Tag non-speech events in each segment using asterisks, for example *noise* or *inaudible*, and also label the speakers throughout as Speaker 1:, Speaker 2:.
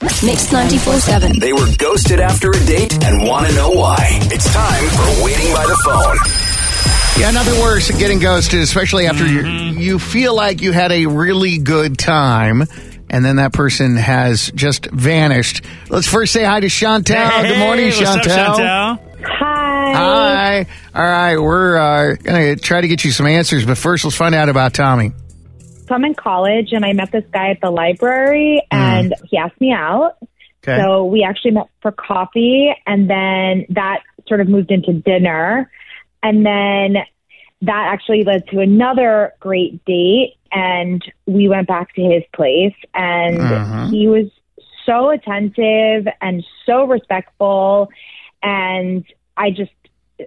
Speaker 1: Mix 94.7.
Speaker 2: They were ghosted after a date and want to know why. It's time for Waiting by the Phone.
Speaker 3: Yeah, nothing worse than getting ghosted, especially after you you feel like you had a really good time. And then that person has just vanished. Let's first say hi to Chantel. good morning,
Speaker 4: what's up,
Speaker 3: Chantel.
Speaker 4: Chantel?
Speaker 5: Hi.
Speaker 3: Hi. All right, we're uh, going to try to get you some answers, but first let's find out about Tommy.
Speaker 5: So I'm in college and I met this guy at the library and he asked me out.
Speaker 3: Okay.
Speaker 5: So we actually met for coffee and then that sort of moved into dinner. And then that actually led to another great date and we went back to his place and
Speaker 3: Mhm.
Speaker 5: he was so attentive and so respectful and I just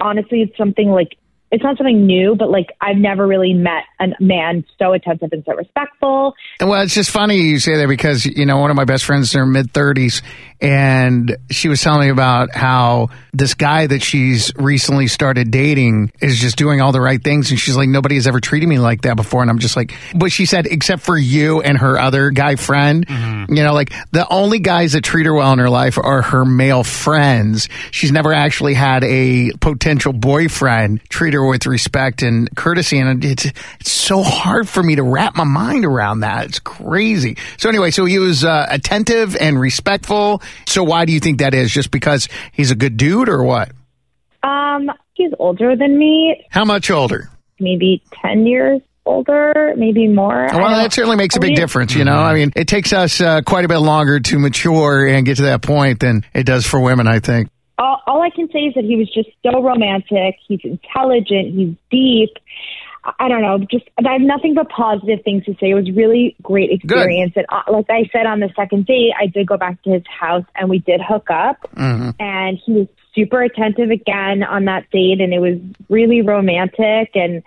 Speaker 5: honestly it's something like it's not something new, but like I've never really met a man so attentive and so respectful.
Speaker 3: Well, it's just funny you say that because, you know, one of my best friends in her mid 30s, and she was telling me about how this guy that she's recently started dating is just doing all the right things. And she's like, nobody has ever treated me like that before. And I'm just like, but she said, except for you and her other guy friend, mm-hmm. you know, like the only guys that treat her well in her life are her male friends. She's never actually had a potential boyfriend treat her with respect and courtesy. And it's, it's so hard for me to wrap my mind around that. It's crazy. So anyway, so he was uh, attentive and respectful. So why do you think that is? Just because he's a good dude or what?
Speaker 5: Um, he's older than me,
Speaker 3: How much older?
Speaker 5: maybe 10 years older, maybe more.
Speaker 3: Well, that certainly makes a big
Speaker 5: mean,
Speaker 3: difference, you know? I mean, it takes us uh, quite a bit longer to mature and get to that point than it does for women, I think.
Speaker 5: All, I can say is that he was just so romantic. He's intelligent. He's deep. I- don't know. Just I have nothing but positive things to say. It was really great experience. And uh, like I said on the second date, I did go back to his house and we did hook up. And he was super attentive again on that date, and it was really romantic. And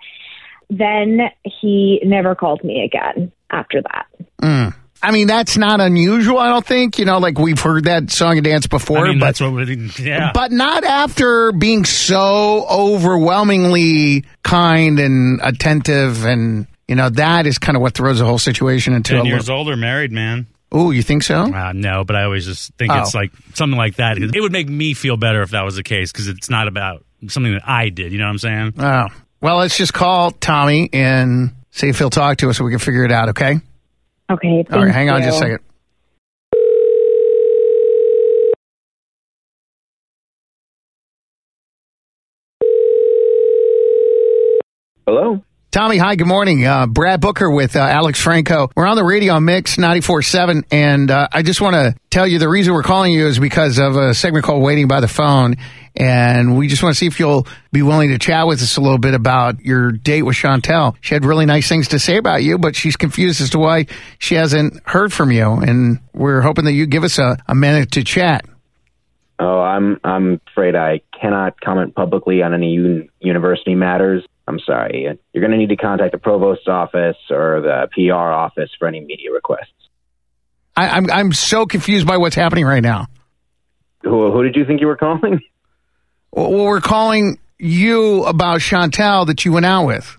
Speaker 5: then he never called me again after that.
Speaker 3: I mean, that's not unusual, I don't think. You know, like we've heard that song and dance before,
Speaker 4: I mean,
Speaker 3: but
Speaker 4: that's what we, yeah.
Speaker 3: but not after being so overwhelmingly kind and attentive and you know that is kind of what throws the whole situation into a
Speaker 4: 10 years
Speaker 3: little.
Speaker 4: older, married, man.
Speaker 3: Oh, you think so?
Speaker 4: Uh, no, but I always just think
Speaker 3: Oh.
Speaker 4: it's like something like that. It would make me feel better if that was the case because it's not about something that I did. You know what I'm saying?
Speaker 3: Oh. Well, let's just call Tommy and see if he'll talk to us so we can figure it out, okay?
Speaker 5: Okay.
Speaker 3: All right,
Speaker 5: thank
Speaker 3: hang on just a second.
Speaker 6: Hello.
Speaker 3: Tommy, hi, good morning. Uh, Brad Booker with uh, Alex Franco. We're on the radio on Mix 94.7, and uh, I just want to tell you the reason we're calling you is because of a segment called Waiting by the Phone, and we just want to see if you'll be willing to chat with us a little bit about your date with Chantel. She had really nice things to say about you, but she's confused as to why she hasn't heard from you, and we're hoping that you give us a, a minute to chat.
Speaker 6: Oh, I'm I'm afraid I cannot comment publicly on any un- university matters. I'm sorry. You're going to need to contact the provost's office or the PR office for any media requests.
Speaker 3: I, I'm, I'm so confused by what's happening right now.
Speaker 6: Who who did you think you were calling?
Speaker 3: Well, we're calling you about Chantel that you went out with.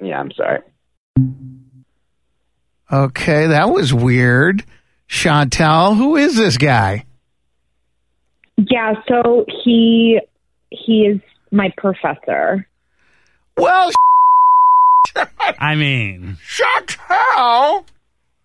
Speaker 6: Yeah, I'm sorry.
Speaker 3: Okay, that was weird. Chantel, who is this guy?
Speaker 5: Yeah, so he he is my professor.
Speaker 3: Well, *laughs*
Speaker 4: I mean,
Speaker 3: Chantel.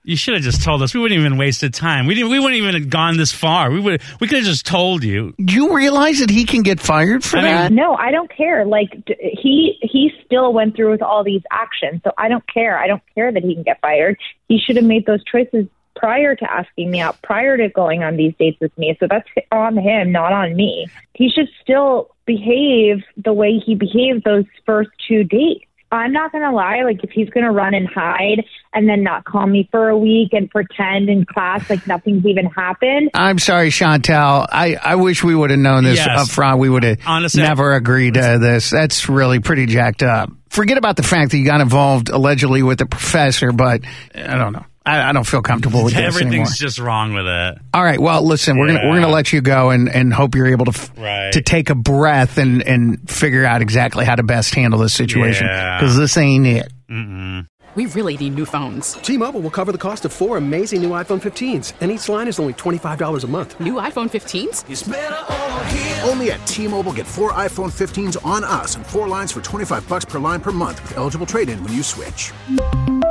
Speaker 4: You should have just told us. We wouldn't even wasted time. We didn't. We wouldn't even have gone this far. We would. We could have just told you.
Speaker 3: Do you realize that he can get fired for
Speaker 4: I mean-
Speaker 3: that?
Speaker 5: No, I don't care. Like d- he he still went through with all these actions, so I don't care. I don't care that he can get fired. He should have made those choices prior to asking me out, prior to going on these dates with me. So that's on him, not on me. He should still behave the way he behaved those first two dates. I'm not going to lie. Like, if he's going to run and hide and then not call me for a week and pretend in class like nothing's even happened.
Speaker 3: I'm sorry, Chantel. I, I wish we would have known this
Speaker 4: Yes.
Speaker 3: up front. We would have
Speaker 4: Honestly,
Speaker 3: never agreed to this. That's really pretty jacked up. Forget about the fact that you got involved allegedly with the professor, but I don't know. I, I don't feel comfortable with this anymore.
Speaker 4: Everything's just wrong with it.
Speaker 3: All right. Well, listen, we're gonna we're gonna let you go and, and hope you're able to f-
Speaker 4: Right.
Speaker 3: to take a breath and and figure out exactly how to best handle this situation
Speaker 4: Yeah.
Speaker 3: because this ain't it.
Speaker 7: We really need new phones.
Speaker 8: T-Mobile will cover the cost of four amazing new iPhone 15s, and each line is only $25 a month.
Speaker 7: New iPhone 15s?
Speaker 9: Only at T-Mobile get four iPhone 15s on us and four lines for 25 bucks per line per month with eligible trade-in when you switch.